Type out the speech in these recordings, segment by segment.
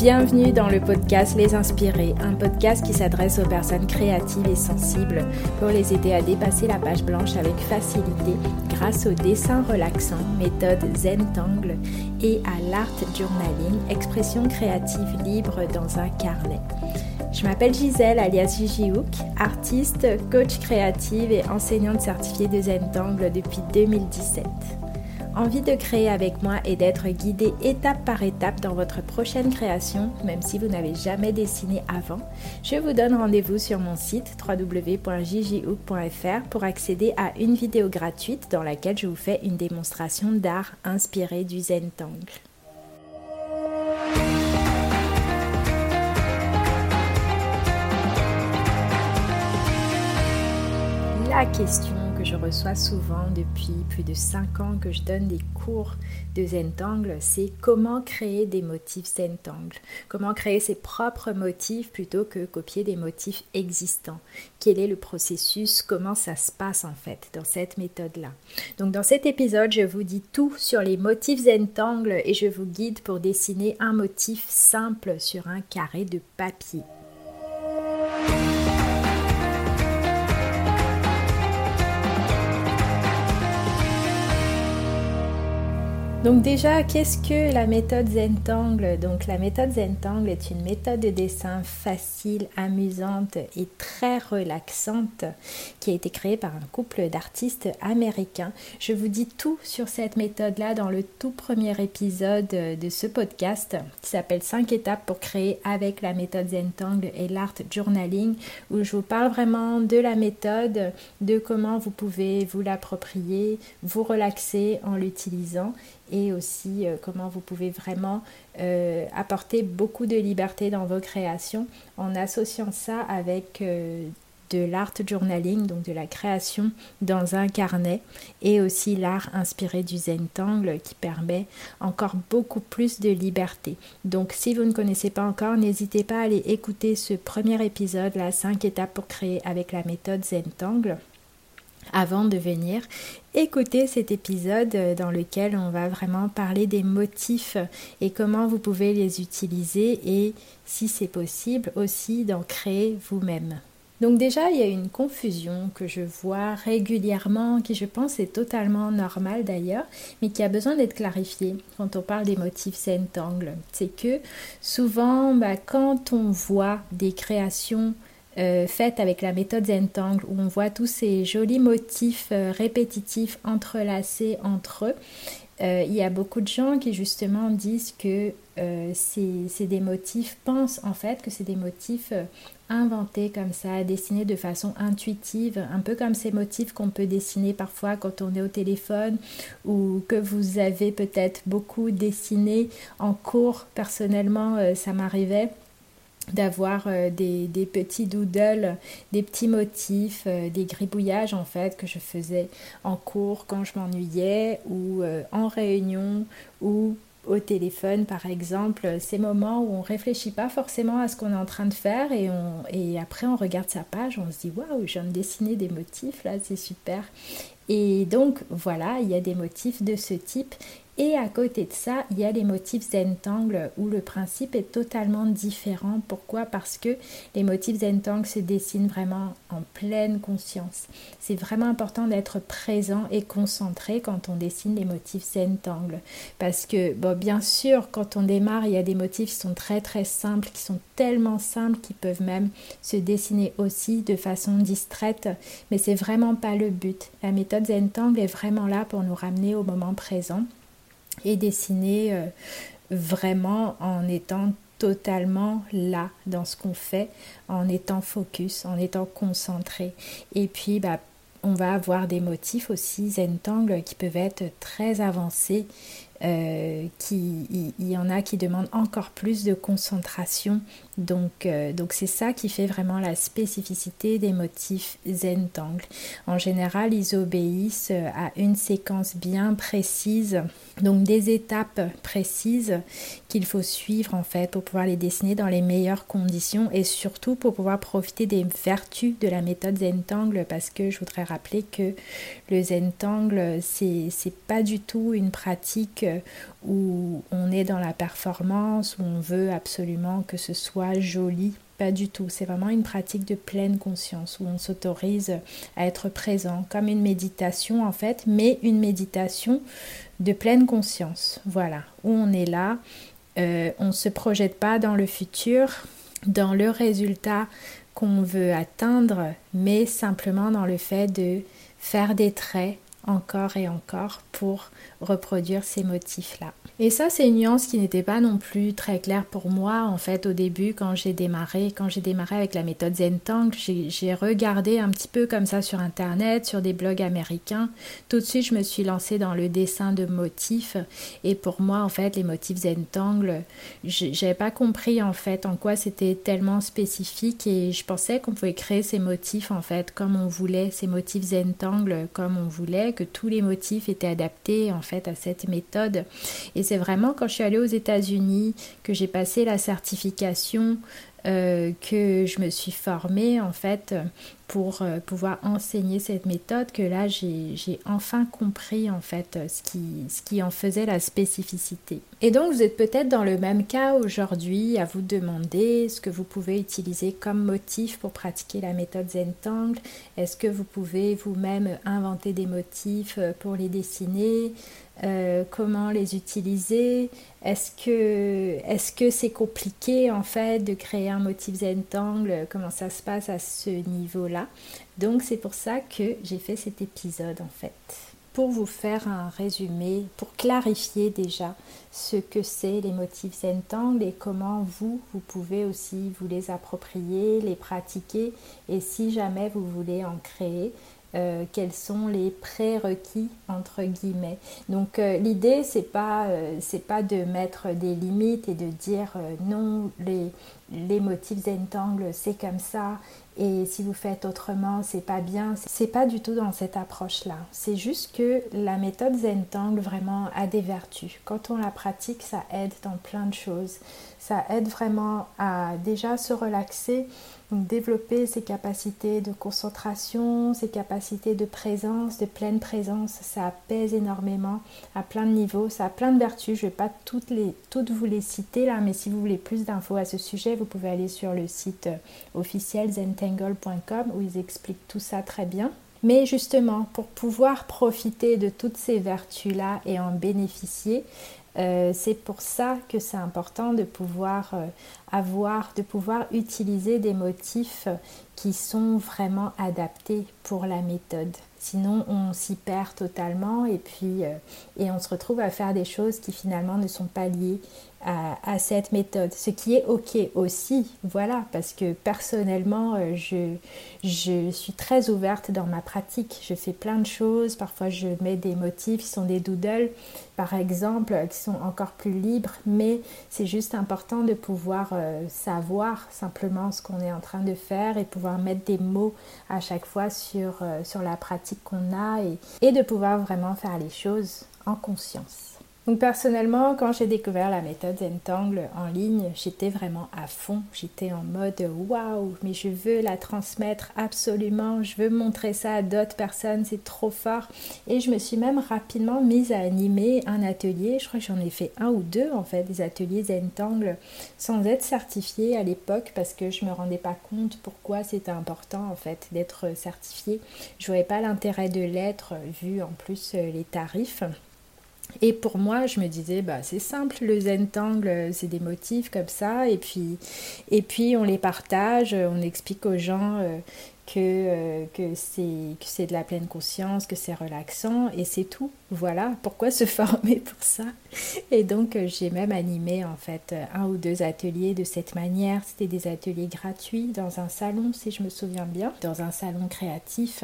Bienvenue dans le podcast Les Inspirés, un podcast qui s'adresse aux personnes créatives et sensibles pour les aider à dépasser la page blanche avec facilité grâce au dessin relaxant, méthode Zentangle et à l'art journaling, expression créative libre dans un carnet. Je m'appelle Gisèle alias Gigi Hook, artiste, coach créative et enseignante certifiée de Zentangle depuis 2017 envie de créer avec moi et d'être guidé étape par étape dans votre prochaine création, même si vous n'avez jamais dessiné avant, je vous donne rendez-vous sur mon site www.jjhook.fr pour accéder à une vidéo gratuite dans laquelle je vous fais une démonstration d'art inspirée du Zentangle. La question je reçois souvent depuis plus de 5 ans que je donne des cours de Zentangle, c'est comment créer des motifs Zentangle, comment créer ses propres motifs plutôt que copier des motifs existants. Quel est le processus, comment ça se passe en fait dans cette méthode-là? Donc dans cet épisode, je vous dis tout sur les motifs Zentangle et je vous guide pour dessiner un motif simple sur un carré de papier. Donc déjà, qu'est-ce que la méthode Zentangle? Donc la méthode Zentangle est une méthode de dessin facile, amusante et très relaxante qui a été créée par un couple d'artistes américains. Je vous dis tout sur cette méthode-là dans le tout premier épisode de ce podcast qui s'appelle 5 étapes pour créer avec la méthode Zentangle et l'art journaling où je vous parle vraiment de la méthode, de comment vous pouvez vous l'approprier, vous relaxer en l'utilisant et aussi euh, comment vous pouvez vraiment euh, apporter beaucoup de liberté dans vos créations en associant ça avec euh, de l'art journaling, donc de la création dans un carnet, et aussi l'art inspiré du Zentangle qui permet encore beaucoup plus de liberté. Donc si vous ne connaissez pas encore, n'hésitez pas à aller écouter ce premier épisode, la 5 étapes pour créer avec la méthode Zentangle avant de venir écouter cet épisode dans lequel on va vraiment parler des motifs et comment vous pouvez les utiliser et si c'est possible aussi d'en créer vous-même. Donc déjà, il y a une confusion que je vois régulièrement, qui je pense est totalement normale d'ailleurs, mais qui a besoin d'être clarifiée quand on parle des motifs Zentangle. C'est que souvent, bah, quand on voit des créations euh, faite avec la méthode Zentangle où on voit tous ces jolis motifs euh, répétitifs entrelacés entre eux. Euh, il y a beaucoup de gens qui justement disent que c'est des motifs, pensent en fait que c'est des motifs inventés comme ça, dessinés de façon intuitive, un peu comme ces motifs qu'on peut dessiner parfois quand on est au téléphone ou que vous avez peut-être beaucoup dessiné en cours. Personnellement, ça m'arrivait d'avoir euh, des, petits doodles, des petits motifs, euh, des gribouillages en fait que je faisais en cours quand je m'ennuyais ou euh, en réunion ou au téléphone par exemple, ces moments où on réfléchit pas forcément à ce qu'on est en train de faire et, on, et après on regarde sa page, on se dit waouh, je viens de dessiner des motifs là, c'est super. Et donc voilà, il y a des motifs de ce type et à côté de ça, il y a les motifs Zentangle où le principe est totalement différent. Pourquoi? Parce que les motifs Zentangle se dessinent vraiment en pleine conscience. C'est vraiment important d'être présent et concentré quand on dessine les motifs Zentangle. Parce que, bien sûr, quand on démarre, il y a des motifs qui sont très très simples, qui sont tellement simples qu'ils peuvent même se dessiner aussi de façon distraite. Mais c'est vraiment pas le but. La méthode Zentangle est vraiment là pour nous ramener au moment présent et dessiner euh, vraiment en étant totalement là dans ce qu'on fait, en étant focus, en étant concentré. Et puis, bah, on va avoir des motifs aussi Zentangle qui peuvent être très avancés euh, qui, il, y en a qui demandent encore plus de concentration. Donc, euh, donc c'est ça qui fait vraiment la spécificité des motifs Zentangle. En général, ils obéissent à une séquence bien précise, donc des étapes précises qu'il faut suivre en fait pour pouvoir les dessiner dans les meilleures conditions et surtout pour pouvoir profiter des vertus de la méthode Zentangle parce que je voudrais rappeler que le Zentangle c'est c'est pas du tout une pratique où on est dans la performance, où on veut absolument que ce soit joli. Pas du tout, c'est vraiment une pratique de pleine conscience où on s'autorise à être présent, comme une méditation en fait, mais une méditation de pleine conscience. Voilà, où on est là, euh, on ne se projette pas dans le futur, dans le résultat qu'on veut atteindre, mais simplement dans le fait de faire des traits encore et encore pour reproduire ces motifs-là. Et ça, c'est une nuance qui n'était pas non plus très claire pour moi, en fait, au début, quand j'ai démarré, quand j'ai démarré avec la méthode Zentangle, j'ai regardé un petit peu comme ça sur Internet, sur des blogs américains. Tout de suite, je me suis lancée dans le dessin de motifs. Et pour moi, en fait, les motifs Zentangle, j'avais pas compris, en fait, en quoi c'était tellement spécifique et je pensais qu'on pouvait créer ces motifs, en fait, comme on voulait, ces motifs Zentangle comme on voulait, que tous les motifs étaient adaptés, en fait, à cette méthode. C'est vraiment quand je suis allée aux États-Unis que j'ai passé la certification, euh, que je me suis formée en fait pour euh, pouvoir enseigner cette méthode que là j'ai enfin compris en fait ce qui, en faisait la spécificité. Et donc vous êtes peut-être dans le même cas aujourd'hui à vous demander ce que vous pouvez utiliser comme motif pour pratiquer la méthode Zentangle. Est-ce que vous pouvez vous-même inventer des motifs pour les dessiner? Euh, comment les utiliser, est-ce que est-ce que c'est compliqué en fait de créer un motif Zentangle, comment ça se passe à ce niveau-là? Donc c'est pour ça que j'ai fait cet épisode en fait. Pour vous faire un résumé, pour clarifier déjà ce que c'est les motifs Zentangle et comment vous, vous pouvez aussi vous les approprier, les pratiquer et si jamais vous voulez en créer, euh, quels sont les prérequis entre guillemets. Donc euh, l'idée c'est pas euh, c'est pas de mettre des limites et de dire non les les motifs Zentangle c'est comme ça et si vous faites autrement c'est pas bien. C'est pas du tout dans cette approche là. C'est juste que la méthode Zentangle vraiment a des vertus. Quand on la pratique ça aide dans plein de choses. Ça aide vraiment à déjà se relaxer donc développer ses capacités de concentration, ses capacités de présence, de pleine présence, ça apaise énormément à plein de niveaux, ça a plein de vertus. Je ne vais pas toutes, les, toutes vous les citer là, mais si vous voulez plus d'infos à ce sujet, vous pouvez aller sur le site euh, officiel zentangle.com où ils expliquent tout ça très bien. Mais justement, pour pouvoir profiter de toutes ces vertus-là et en bénéficier, euh, c'est pour ça que c'est important de pouvoir euh, avoir, de pouvoir utiliser des motifs qui sont vraiment adaptés pour la méthode. Sinon, on s'y perd totalement et puis euh, et on se retrouve à faire des choses qui finalement ne sont pas liées à, cette méthode. Ce qui est ok aussi, voilà, parce que personnellement, euh, je, je suis très ouverte dans ma pratique. Je fais plein de choses. Parfois, je mets des motifs qui sont des doodles, par exemple, qui sont encore plus libres, mais c'est juste important de pouvoir euh, savoir simplement ce qu'on est en train de faire et pouvoir mettre des mots à chaque fois sur, euh, sur la pratique qu'on a et, et de pouvoir vraiment faire les choses en conscience. Donc personnellement, quand j'ai découvert la méthode Zentangle en ligne, j'étais vraiment à fond. J'étais en mode waouh, mais je veux la transmettre absolument. Je veux montrer ça à d'autres personnes, c'est trop fort. Et je me suis même rapidement mise à animer un atelier. Je crois que j'en ai fait un ou deux en fait, des ateliers Zentangle sans être certifiée à l'époque parce que je me rendais pas compte pourquoi c'était important en fait d'être certifiée. Je voyais pas l'intérêt de l'être vu en plus euh, les tarifs. Et pour moi, je me disais, bah, c'est simple, le Zentangle, c'est des motifs comme ça, et puis, et puis on les partage, on explique aux gens euh, que, euh, que c'est de la pleine conscience, que c'est relaxant, et c'est tout. Voilà, pourquoi se former pour ça Et donc euh, j'ai même animé en fait un ou deux ateliers de cette manière. C'était des ateliers gratuits dans un salon, si je me souviens bien, dans un salon créatif.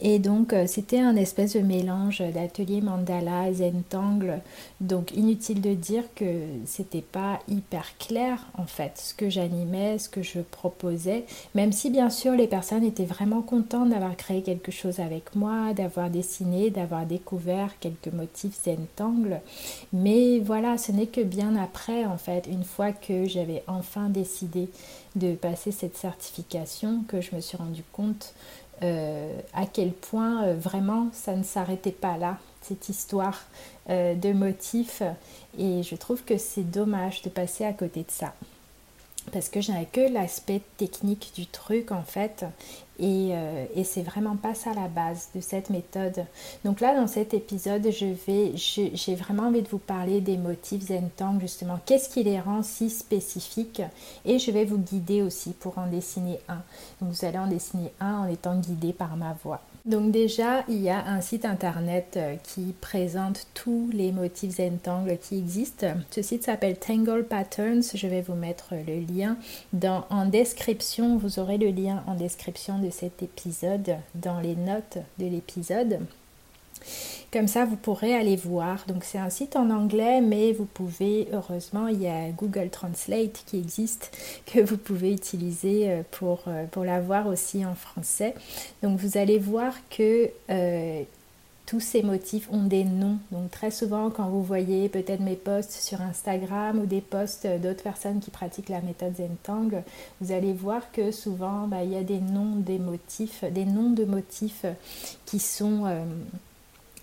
Et donc euh, c'était un espèce de mélange d'atelier mandala, zentangle. Donc inutile de dire que c'était pas hyper clair en fait ce que j'animais, ce que je proposais, même si bien sûr les personnes étaient vraiment contentes d'avoir créé quelque chose avec moi, d'avoir dessiné, d'avoir découvert quelques motifs Zentangle. Mais voilà, ce n'est que bien après, en fait, une fois que j'avais enfin décidé de passer cette certification, que je me suis rendu compte euh, à quel point euh, vraiment ça ne s'arrêtait pas là. cette histoire de motifs et je trouve que c'est dommage de passer à côté de ça parce que je n'avais que l'aspect technique du truc en fait et, euh, et c'est vraiment pas ça la base de cette méthode. Donc là dans cet épisode je vais j'ai vraiment envie de vous parler des motifs Zentang justement qu'est-ce qui les rend si spécifiques? Et je vais vous guider aussi pour en dessiner un. Donc vous allez en dessiner un en étant guidé par ma voix. Donc déjà, il y a un site internet euh, qui présente tous les motifs Zentangle qui existent. Ce site s'appelle Tangle Patterns. Je vais vous mettre le lien en description. Vous aurez le lien en description de cet épisode dans les notes de l'épisode. Comme ça, vous pourrez aller voir. Donc, c'est un site en anglais, mais vous pouvez, heureusement, il y a Google Translate qui existe, que vous pouvez utiliser euh, pour, euh, pour l'avoir aussi en français. Donc, vous allez voir que euh, tous ces motifs ont des noms. Donc très souvent, quand vous voyez peut-être mes posts sur Instagram ou des posts d'autres personnes qui pratiquent la méthode Zentangle, vous allez voir que souvent, bah, il y a des noms des motifs, des noms de motifs qui sont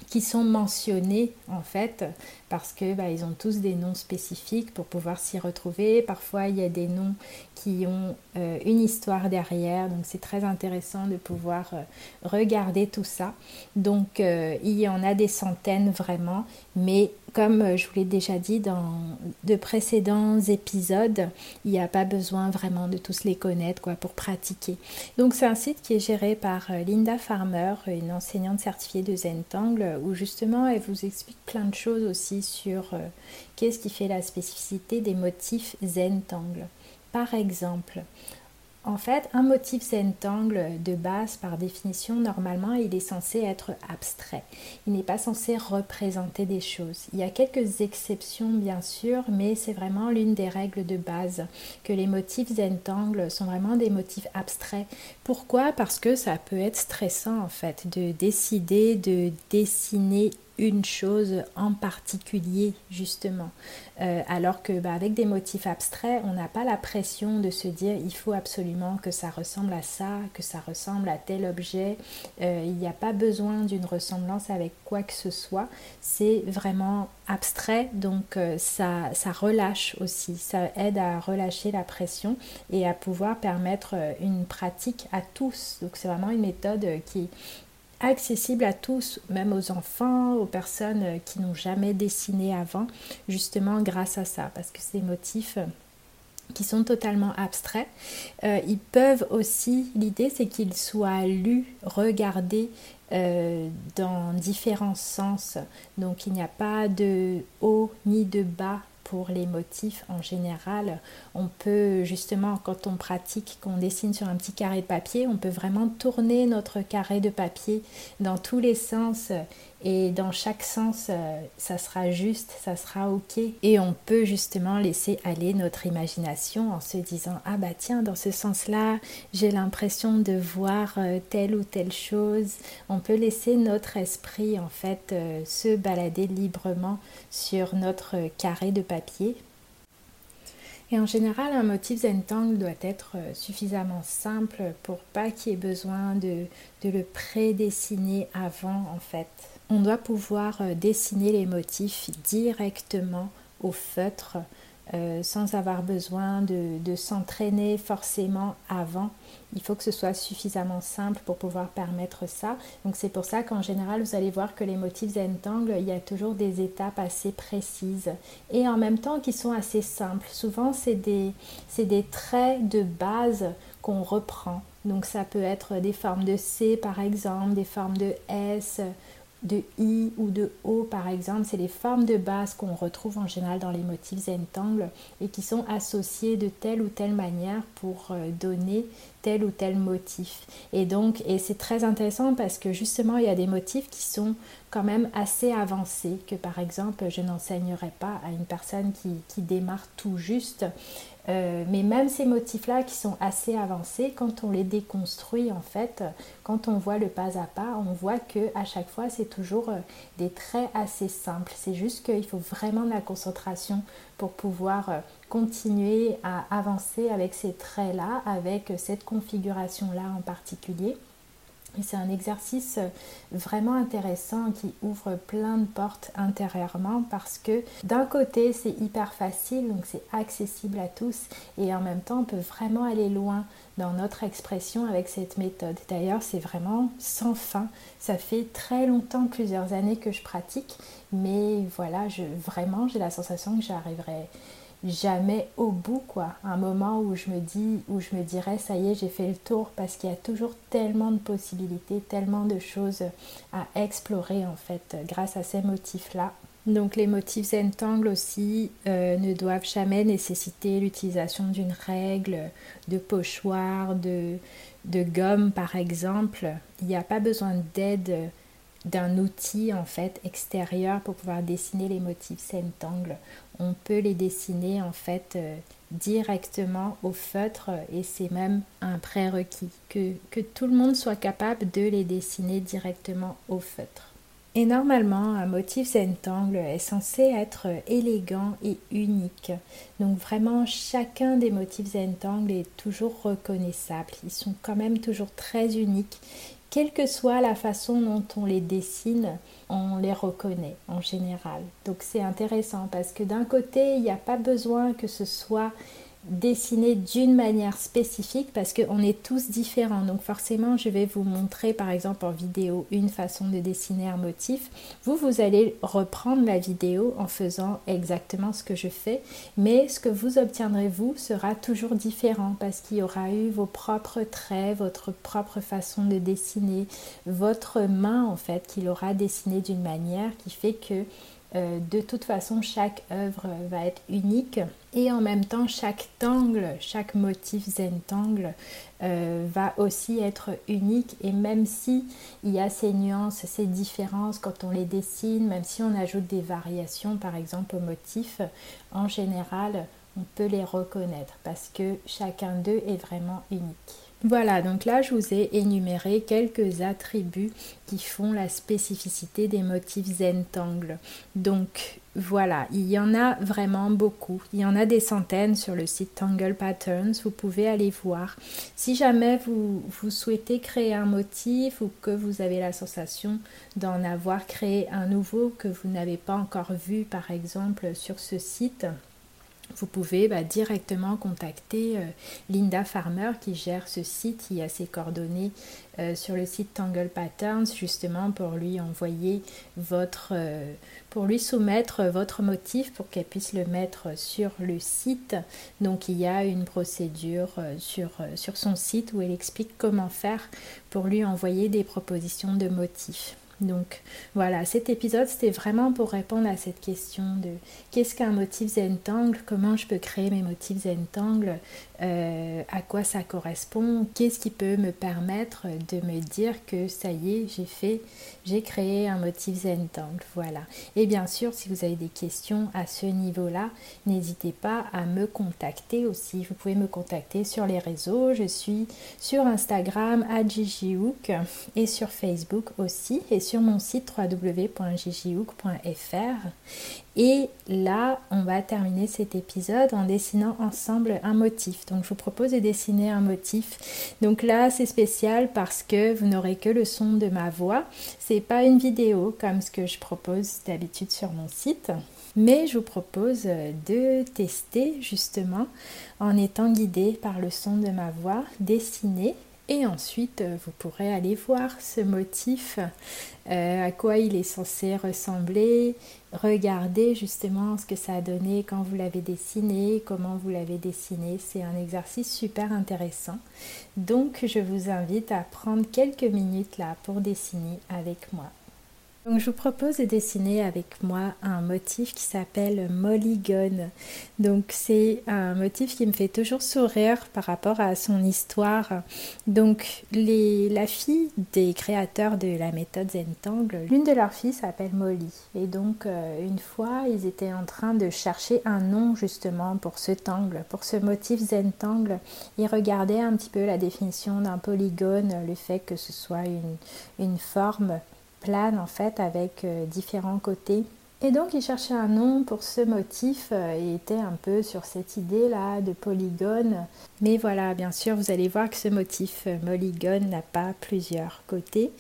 qui sont mentionnés en fait parce que bah, ils ont tous des noms spécifiques pour pouvoir s'y retrouver. Parfois il y a des noms qui ont euh, une histoire derrière, donc c'est très intéressant de pouvoir euh, regarder tout ça. Donc euh, il y en a des centaines vraiment, mais comme je vous l'ai déjà dit dans de précédents épisodes, il n'y a pas besoin vraiment de tous les connaître quoi, pour pratiquer. Donc c'est un site qui est géré par Linda Farmer, une enseignante certifiée de Zentangle, où justement elle vous explique plein de choses aussi sur qu'est-ce qui fait la spécificité des motifs Zentangle. Par exemple, en fait, un motif Zentangle de base, par définition, normalement, il est censé être abstrait. Il n'est pas censé représenter des choses. Il y a quelques exceptions, bien sûr, mais c'est vraiment l'une des règles de base, que les motifs Zentangle sont vraiment des motifs abstraits. Pourquoi? Parce que ça peut être stressant, en fait, de décider de dessiner une chose en particulier justement. Euh, alors que bah, avec des motifs abstraits, on n'a pas la pression de se dire il faut absolument que ça ressemble à ça, que ça ressemble à tel objet. Euh, il n'y a pas besoin d'une ressemblance avec quoi que ce soit. C'est vraiment abstrait, donc euh, ça, ça relâche aussi. Ça aide à relâcher la pression et à pouvoir permettre une pratique à tous. Donc c'est vraiment une méthode qui accessible à tous, même aux enfants, aux personnes qui n'ont jamais dessiné avant, justement grâce à ça, parce que ces motifs qui sont totalement abstraits. Euh, ils peuvent aussi, l'idée c'est qu'ils soient lus, regardés euh, dans différents sens. Donc il n'y a pas de haut ni de bas les motifs en général. On peut justement, quand on pratique, qu'on dessine sur un petit carré de papier, on peut vraiment tourner notre carré de papier dans tous les sens et dans chaque sens, euh, ça sera juste, ça sera ok. Et on peut justement laisser aller notre imagination en se disant ah bah tiens dans ce sens-là, j'ai l'impression de voir euh, telle ou telle chose. On peut laisser notre esprit en fait euh, se balader librement sur notre carré de papier. Et en général, un motif Zentangle doit être suffisamment simple pour pas qu'il y ait besoin de, de le prédessiner avant en fait on doit pouvoir euh, dessiner les motifs directement au feutre euh, sans avoir besoin de, s'entraîner forcément avant. Il faut que ce soit suffisamment simple pour pouvoir permettre ça. Donc c'est pour ça qu'en général, vous allez voir que les motifs Zentangle, il y a toujours des étapes assez précises et en même temps qui sont assez simples. Souvent, c'est des, des traits de base qu'on reprend. Donc ça peut être des formes de C par exemple, des formes de S de I ou de O par exemple, c'est les formes de base qu'on retrouve en général dans les motifs Zentangle et qui sont associées de telle ou telle manière pour euh, donner tel ou tel motif. Et donc, et c'est très intéressant parce que justement, il y a des motifs qui sont quand même assez avancés, que par exemple, je n'enseignerai pas à une personne qui, qui démarre tout juste. Euh, mais même ces motifs-là qui sont assez avancés, quand on les déconstruit en fait, quand on voit le pas à pas, on voit que à chaque fois c'est toujours euh, des traits assez simples. C'est juste qu'il faut vraiment de la concentration pour pouvoir euh, continuer à avancer avec ces traits-là, avec cette configuration-là en particulier. C'est un exercice vraiment intéressant qui ouvre plein de portes intérieurement parce que d'un côté c'est hyper facile, donc c'est accessible à tous et en même temps on peut vraiment aller loin dans notre expression avec cette méthode. D'ailleurs c'est vraiment sans fin. Ça fait très longtemps, plusieurs années que je pratique, mais voilà, je, vraiment j'ai la sensation que j'arriverai jamais au bout quoi. Un moment où je me dis où je me dirais ça y est j'ai fait le tour parce qu'il y a toujours tellement de possibilités tellement de choses à explorer en fait grâce à ces motifs là donc les motifs Zentangle aussi euh, ne doivent jamais nécessiter l'utilisation d'une règle de pochoir de, de gomme par exemple. Il n'y a pas besoin d'aide d'un outil en fait extérieur pour pouvoir dessiner les motifs Zentangle on peut les dessiner en fait euh, directement au feutre et c'est même un prérequis que tout le monde soit capable de les dessiner directement au feutre. Et normalement, un motif Zentangle est censé être élégant et unique. Donc vraiment, chacun des motifs Zentangle est toujours reconnaissable. Ils sont quand même toujours très uniques quelle que soit la façon dont on les dessine, on les reconnaît en général. Donc c'est intéressant parce que d'un côté, il n'y a pas besoin que ce soit dessiner d'une manière spécifique parce qu'on est tous différents. Donc forcément, je vais vous montrer par exemple en vidéo une façon de dessiner un motif. Vous, vous allez reprendre la vidéo en faisant exactement ce que je fais, mais ce que vous obtiendrez vous sera toujours différent parce qu'il y aura eu vos propres traits, votre propre façon de dessiner, votre main en fait qu'il aura dessiné d'une manière qui fait que euh, de toute façon, chaque œuvre va être unique et en même temps, chaque tangle, chaque motif zentangle euh, va aussi être unique. Et même si il y a ces nuances, ces différences quand on les dessine, même si on ajoute des variations, par exemple, au motif, en général, on peut les reconnaître parce que chacun d'eux est vraiment unique. Voilà, donc là je vous ai énuméré quelques attributs qui font la spécificité des motifs Zentangle. Donc voilà, il y en a vraiment beaucoup. Il y en a des centaines sur le site Tangle Patterns. Vous pouvez aller voir. Si jamais vous, vous souhaitez créer un motif ou que vous avez la sensation d'en avoir créé un nouveau que vous n'avez pas encore vu par exemple sur ce site, vous pouvez bah, directement contacter euh, Linda Farmer qui gère ce site, qui a ses coordonnées euh, sur le site Tangle Patterns justement pour lui envoyer votre, euh, pour lui soumettre votre motif pour qu'elle puisse le mettre sur le site. Donc il y a une procédure sur son site où elle explique comment faire pour lui envoyer des propositions de motifs. Donc voilà, cet épisode c'était vraiment pour répondre à cette question de qu'est-ce qu'un motif Zentangle, comment je peux créer mes motifs Zentangle, euh, à quoi ça correspond, qu'est-ce qui peut me permettre de me dire que ça y est, j'ai fait, j'ai créé un motif Zentangle. Voilà. Et bien sûr, si vous avez des questions à ce niveau-là, n'hésitez pas à me contacter aussi. Vous pouvez me contacter sur les réseaux. Je suis sur Instagram à Gigihook et sur Facebook aussi et sur mon site www.gigihook.fr. Et là, on va terminer cet épisode en dessinant ensemble un motif. Donc je vous propose de dessiner un motif. Donc là, c'est spécial parce que vous n'aurez que le son de ma voix. C'est pas une vidéo comme ce que je propose d'habitude sur mon site. Mais je vous propose de tester justement en étant guidé par le son de ma voix, dessiner et ensuite, euh, vous pourrez aller voir ce motif, euh, à quoi il est censé ressembler, regarder justement ce que ça a donné quand vous l'avez dessiné, comment vous l'avez dessiné. C'est un exercice super intéressant. Donc, je vous invite à prendre quelques minutes là pour dessiner avec moi. Donc je vous propose de dessiner avec moi un motif qui s'appelle Molygone. Donc c'est un motif qui me fait toujours sourire par rapport à son histoire. Donc les, la fille des créateurs de la méthode Zentangle, l'une de leurs filles s'appelle Molly. Et donc euh, une fois ils étaient en train de chercher un nom justement pour ce tangle, pour ce motif Zentangle. Ils regardaient un petit peu la définition d'un polygone, le fait que ce soit une forme plane en fait avec euh, différents côtés Et donc il cherchait un nom pour ce motif euh, et était un peu sur cette idée-là de polygone. Mais voilà, bien sûr, vous allez voir que ce motif euh, polygone n'a pas plusieurs côtés.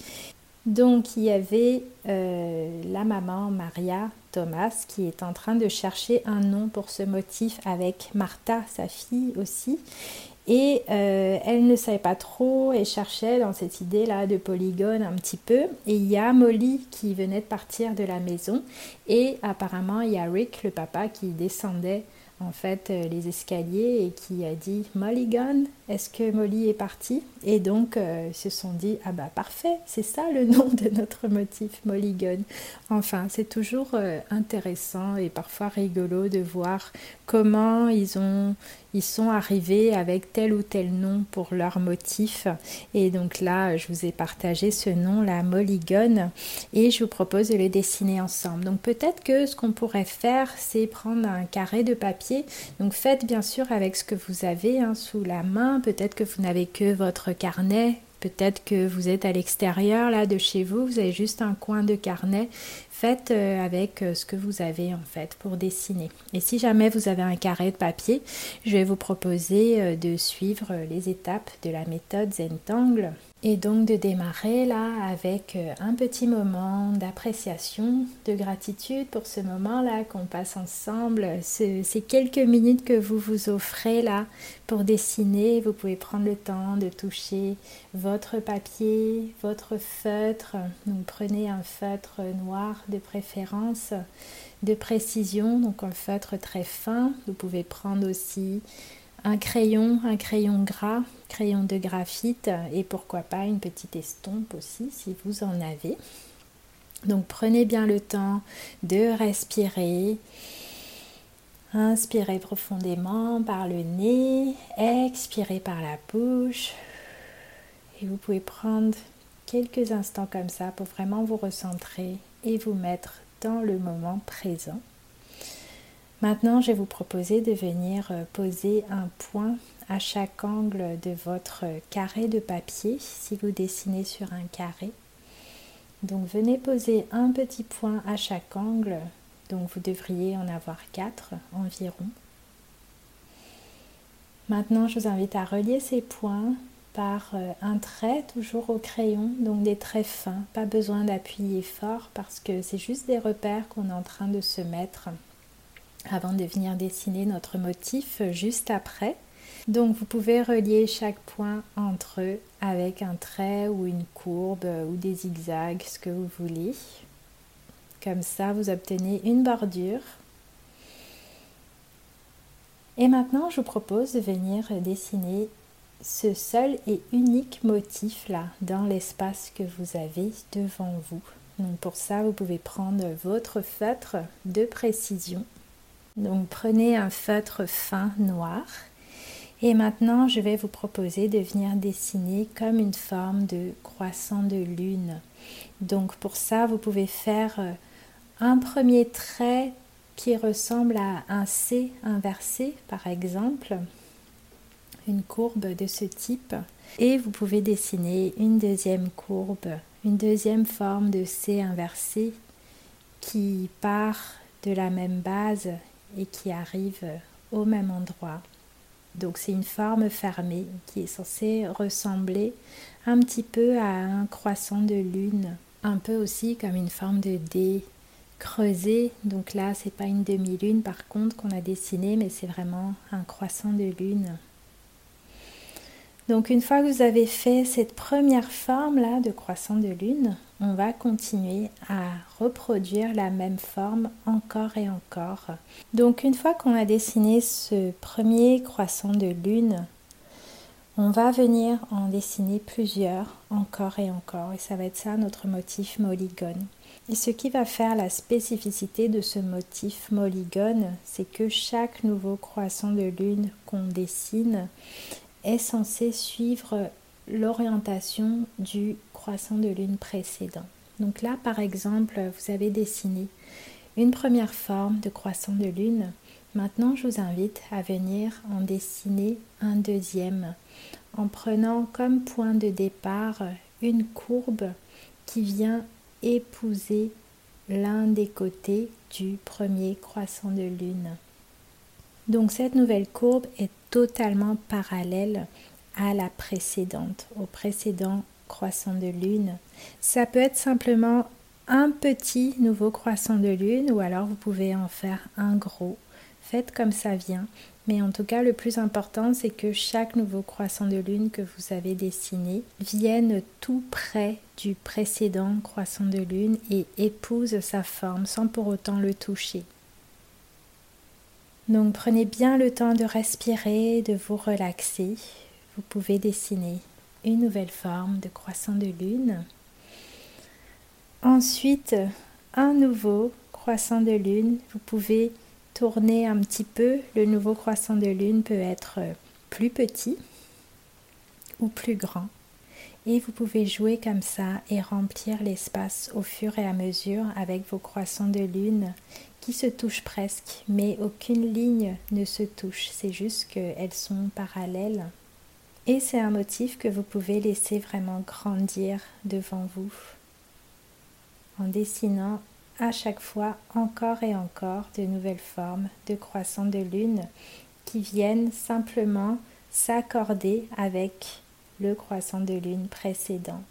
Donc il y avait euh, la maman Maria Thomas qui est en train de chercher un nom pour ce motif avec Martha, sa fille aussi. Et euh, elle ne savait pas trop, et cherchait dans cette idée-là de polygone un petit peu. Et il y a Molly qui venait de partir de la maison. Et apparemment, il y a Rick, le papa, qui descendait en fait euh, les escaliers et qui a dit Molly gone Est-ce que Molly est partie? Et donc euh, se sont dit Ah bah parfait, c'est ça le nom de notre motif Molly gone. Enfin, c'est toujours intéressant et parfois rigolo de voir comment ils ont ils sont arrivés avec tel ou tel nom pour leur motif. Et donc là, je vous ai partagé ce nom, la Molygone, et je vous propose de le dessiner ensemble. Donc peut-être que ce qu'on pourrait faire, c'est prendre un carré de papier. Donc faites bien sûr avec ce que vous avez hein, sous la main. Peut-être que vous n'avez que votre carnet Peut-être que vous êtes à l'extérieur là de chez vous, vous avez juste un coin de carnet. Euh, avec euh, ce que vous avez en fait pour dessiner. Et si jamais vous avez un carré de papier, je vais vous proposer euh, de suivre les étapes de la méthode Zentangle et donc de démarrer là avec euh, un petit moment d'appréciation, de gratitude pour ce moment-là qu'on passe ensemble, ces quelques minutes que vous vous offrez là pour dessiner. Vous pouvez prendre le temps de toucher votre papier, votre feutre. Donc prenez un feutre noir de préférence, de précision, donc un feutre très fin. Vous pouvez prendre aussi un crayon, un crayon gras, crayon de graphite et pourquoi pas une petite estompe aussi si vous en avez. Donc prenez bien le temps de respirer. Inspirez profondément par le nez, expirez par la bouche. Et vous pouvez prendre quelques instants comme ça pour vraiment vous recentrer et vous mettre dans le moment présent. Maintenant, je vais vous proposer de venir euh, poser un point à chaque angle de votre carré de papier si vous dessinez sur un carré. Donc venez poser un petit point à chaque angle. Donc vous devriez en avoir quatre environ. Maintenant, je vous invite à relier ces points par euh, un trait toujours au crayon, donc des traits fins, pas besoin d'appuyer fort parce que c'est juste des repères qu'on est en train de se mettre avant de venir dessiner notre motif juste après. Donc vous pouvez relier chaque point entre eux avec un trait ou une courbe ou des zigzags, ce que vous voulez. Comme ça, vous obtenez une bordure. Et maintenant, je vous propose de venir dessiner ce seul et unique motif là dans l'espace que vous avez devant vous. Donc pour ça, vous pouvez prendre votre feutre de précision donc prenez un feutre fin noir. Et maintenant je vais vous proposer de venir dessiner comme une forme de croissant de lune. Donc pour ça vous pouvez faire euh, un premier trait qui ressemble à un C inversé par exemple, une courbe de ce type. Et vous pouvez dessiner une deuxième courbe, une deuxième forme de C inversé qui part de la même base et qui arrive au même endroit. Donc c'est une forme fermée qui est censée ressembler un petit peu à un croissant de lune, un peu aussi comme une forme de D creusé. Donc là, c'est pas une demi-lune par contre qu'on a dessiné, mais c'est vraiment un croissant de lune. Donc une fois que vous avez fait cette première forme là de croissant de lune, on va continuer à reproduire la même forme encore et encore. Donc une fois qu'on a dessiné ce premier croissant de lune, on va venir en dessiner plusieurs encore et encore et ça va être ça notre motif molygone. Et ce qui va faire la spécificité de ce motif molygone, c'est que chaque nouveau croissant de lune qu'on dessine est censé suivre l'orientation du croissant de lune précédent. Donc là, par exemple, vous avez dessiné une première forme de croissant de lune. Maintenant, je vous invite à venir en dessiner un deuxième en prenant comme point de départ une courbe qui vient épouser l'un des côtés du premier croissant de lune. Donc cette nouvelle courbe est totalement parallèle à la précédente, au précédent croissant de lune. Ça peut être simplement un petit nouveau croissant de lune ou alors vous pouvez en faire un gros. Faites comme ça vient. Mais en tout cas, le plus important, c'est que chaque nouveau croissant de lune que vous avez dessiné vienne tout près du précédent croissant de lune et épouse sa forme sans pour autant le toucher. Donc prenez bien le temps de respirer, de vous relaxer. Vous pouvez dessiner une nouvelle forme de croissant de lune. Ensuite, un nouveau croissant de lune. Vous pouvez tourner un petit peu. Le nouveau croissant de lune peut être plus petit ou plus grand. Et vous pouvez jouer comme ça et remplir l'espace au fur et à mesure avec vos croissants de lune qui se touchent presque, mais aucune ligne ne se touche. C'est juste qu'elles sont parallèles. Et c'est un motif que vous pouvez laisser vraiment grandir devant vous en dessinant à chaque fois encore et encore de nouvelles formes de croissants de lune qui viennent simplement s'accorder avec le croissant de lune précédent.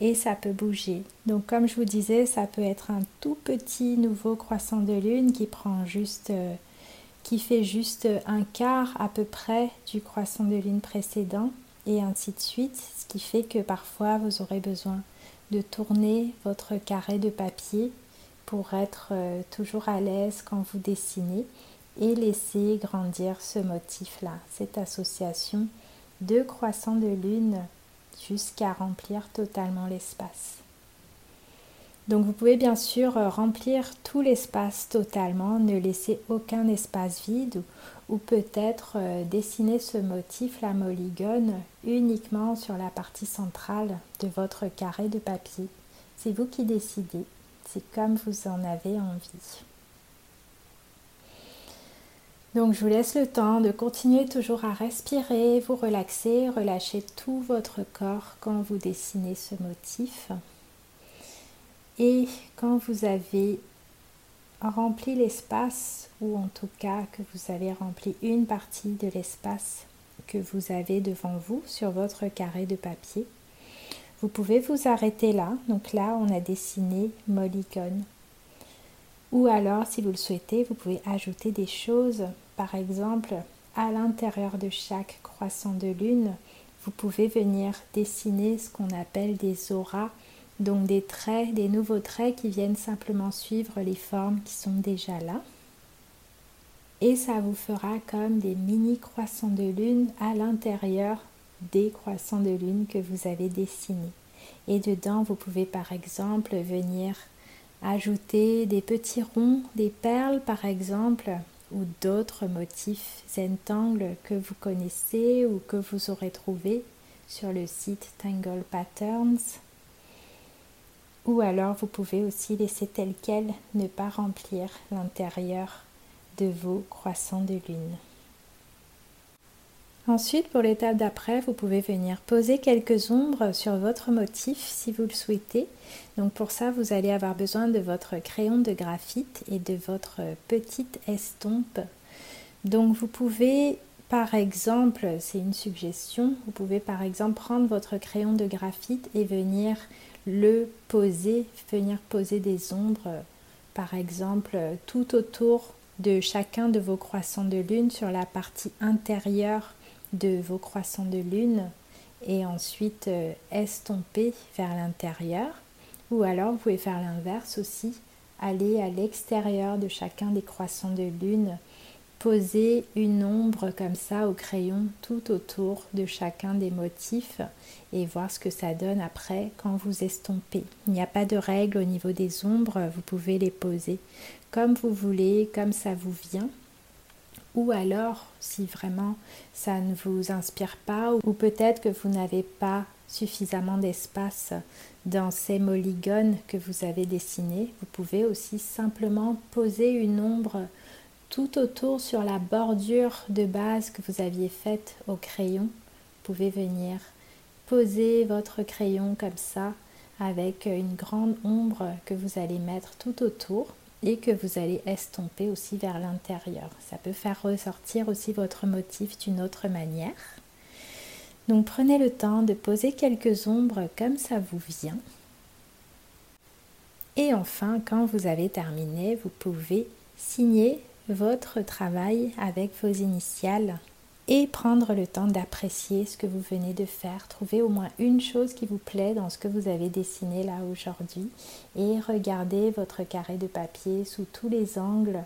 Et ça peut bouger. Donc comme je vous disais, ça peut être un tout petit nouveau croissant de lune qui prend juste euh, qui fait juste un quart à peu près du croissant de lune précédent et ainsi de suite, ce qui fait que parfois vous aurez besoin de tourner votre carré de papier pour être euh, toujours à l'aise quand vous dessinez et laisser grandir ce motif-là, cette association de croissants de lune jusqu'à remplir totalement l'espace. Donc vous pouvez bien sûr euh, remplir tout l'espace totalement, ne laisser aucun espace vide ou, peut-être euh, dessiner ce motif, la molygone, uniquement sur la partie centrale de votre carré de papier. C'est vous qui décidez. C'est comme vous en avez envie. Donc je vous laisse le temps de continuer toujours à respirer, vous relaxer, relâcher tout votre corps quand vous dessinez ce motif. Et quand vous avez rempli l'espace, ou en tout cas que vous avez rempli une partie de l'espace que vous avez devant vous sur votre carré de papier, vous pouvez vous arrêter là. Donc là, on a dessiné Molygone. Ou alors, si vous le souhaitez, vous pouvez ajouter des choses. Par exemple, à l'intérieur de chaque croissant de lune, vous pouvez venir dessiner ce qu'on appelle des auras, donc des traits, des nouveaux traits qui viennent simplement suivre les formes qui sont déjà là. Et ça vous fera comme des mini croissants de lune à l'intérieur des croissants de lune que vous avez dessinés. Et dedans, vous pouvez par exemple venir ajouter des petits ronds, des perles par exemple, ou d'autres motifs Zentangle que vous connaissez ou que vous aurez trouvé sur le site Tangle Patterns. Ou alors vous pouvez aussi laisser tel quel ne pas remplir l'intérieur de vos croissants de lune. Ensuite, pour l'étape d'après, vous pouvez venir poser quelques ombres sur votre motif si vous le souhaitez. Donc pour ça, vous allez avoir besoin de votre crayon de graphite et de votre petite estompe. Donc vous pouvez par exemple, c'est une suggestion, vous pouvez par exemple prendre votre crayon de graphite et venir le poser, venir poser des ombres, par exemple, tout autour de chacun de vos croissants de lune sur la partie intérieure de vos croissants de lune et ensuite euh, estomper vers l'intérieur. Ou alors vous pouvez faire l'inverse aussi, aller à l'extérieur de chacun des croissants de lune, poser une ombre comme ça au crayon tout autour de chacun des motifs et voir ce que ça donne après quand vous estompez. Il n'y a pas de règle au niveau des ombres, vous pouvez les poser comme vous voulez, comme ça vous vient. Ou alors, si vraiment ça ne vous inspire pas, ou peut-être que vous n'avez pas suffisamment d'espace dans ces molygones que vous avez dessinés, vous pouvez aussi simplement poser une ombre tout autour sur la bordure de base que vous aviez faite au crayon. Vous pouvez venir poser votre crayon comme ça avec une grande ombre que vous allez mettre tout autour et que vous allez estomper aussi vers l'intérieur. Ça peut faire ressortir aussi votre motif d'une autre manière. Donc prenez le temps de poser quelques ombres comme ça vous vient. Et enfin, quand vous avez terminé, vous pouvez signer votre travail avec vos initiales et prendre le temps d'apprécier ce que vous venez de faire. Trouvez au moins une chose qui vous plaît dans ce que vous avez dessiné là aujourd'hui et regardez votre carré de papier sous tous les angles.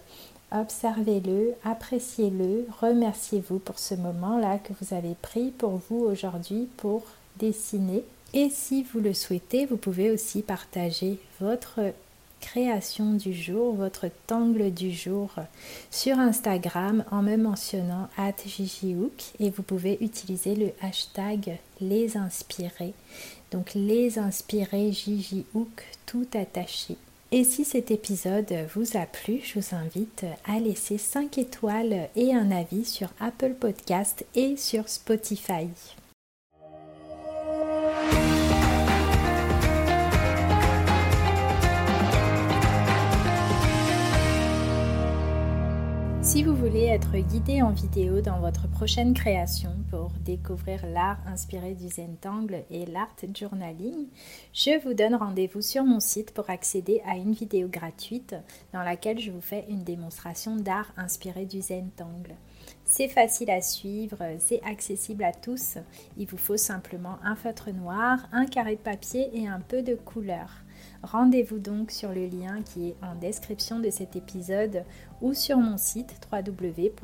Observez-le, appréciez-le, remerciez-vous pour ce moment-là que vous avez pris pour vous aujourd'hui pour dessiner. Et si vous le souhaitêtre, vous pouvez aussi partager votre création du jour, votre tangle du jour sur Instagram en me mentionnant at et vous pouvez utiliser le hashtag les inspirés. Donc les inspirés Hook tout attaché. Et si cet épisode vous a plu, je vous invite à laisser 5 étoiles et un avis sur Apple Podcast et sur Spotify. Si vous voulez être guidé en vidéo dans votre prochaine création pour découvrir l'art inspiré du Zentangle et l'art journaling, je vous donne rendez-vous sur mon site pour accéder à une vidéo gratuite dans laquelle je vous fais une démonstration d'art inspiré du Zentangle. C'est facile à suivre, c'est accessible à tous. Il vous faut simplement un feutre noir, un carré de papier et un peu de couleur. Rendez-vous donc sur le lien qui est en description de cet épisode ou sur mon site www.jjhook.fr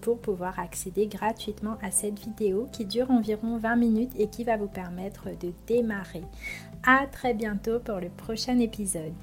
pour pouvoir accéder gratuitement à cette vidéo qui dure environ 20 minutes et qui va vous permettre de démarrer. À très bientôt pour le prochain épisode.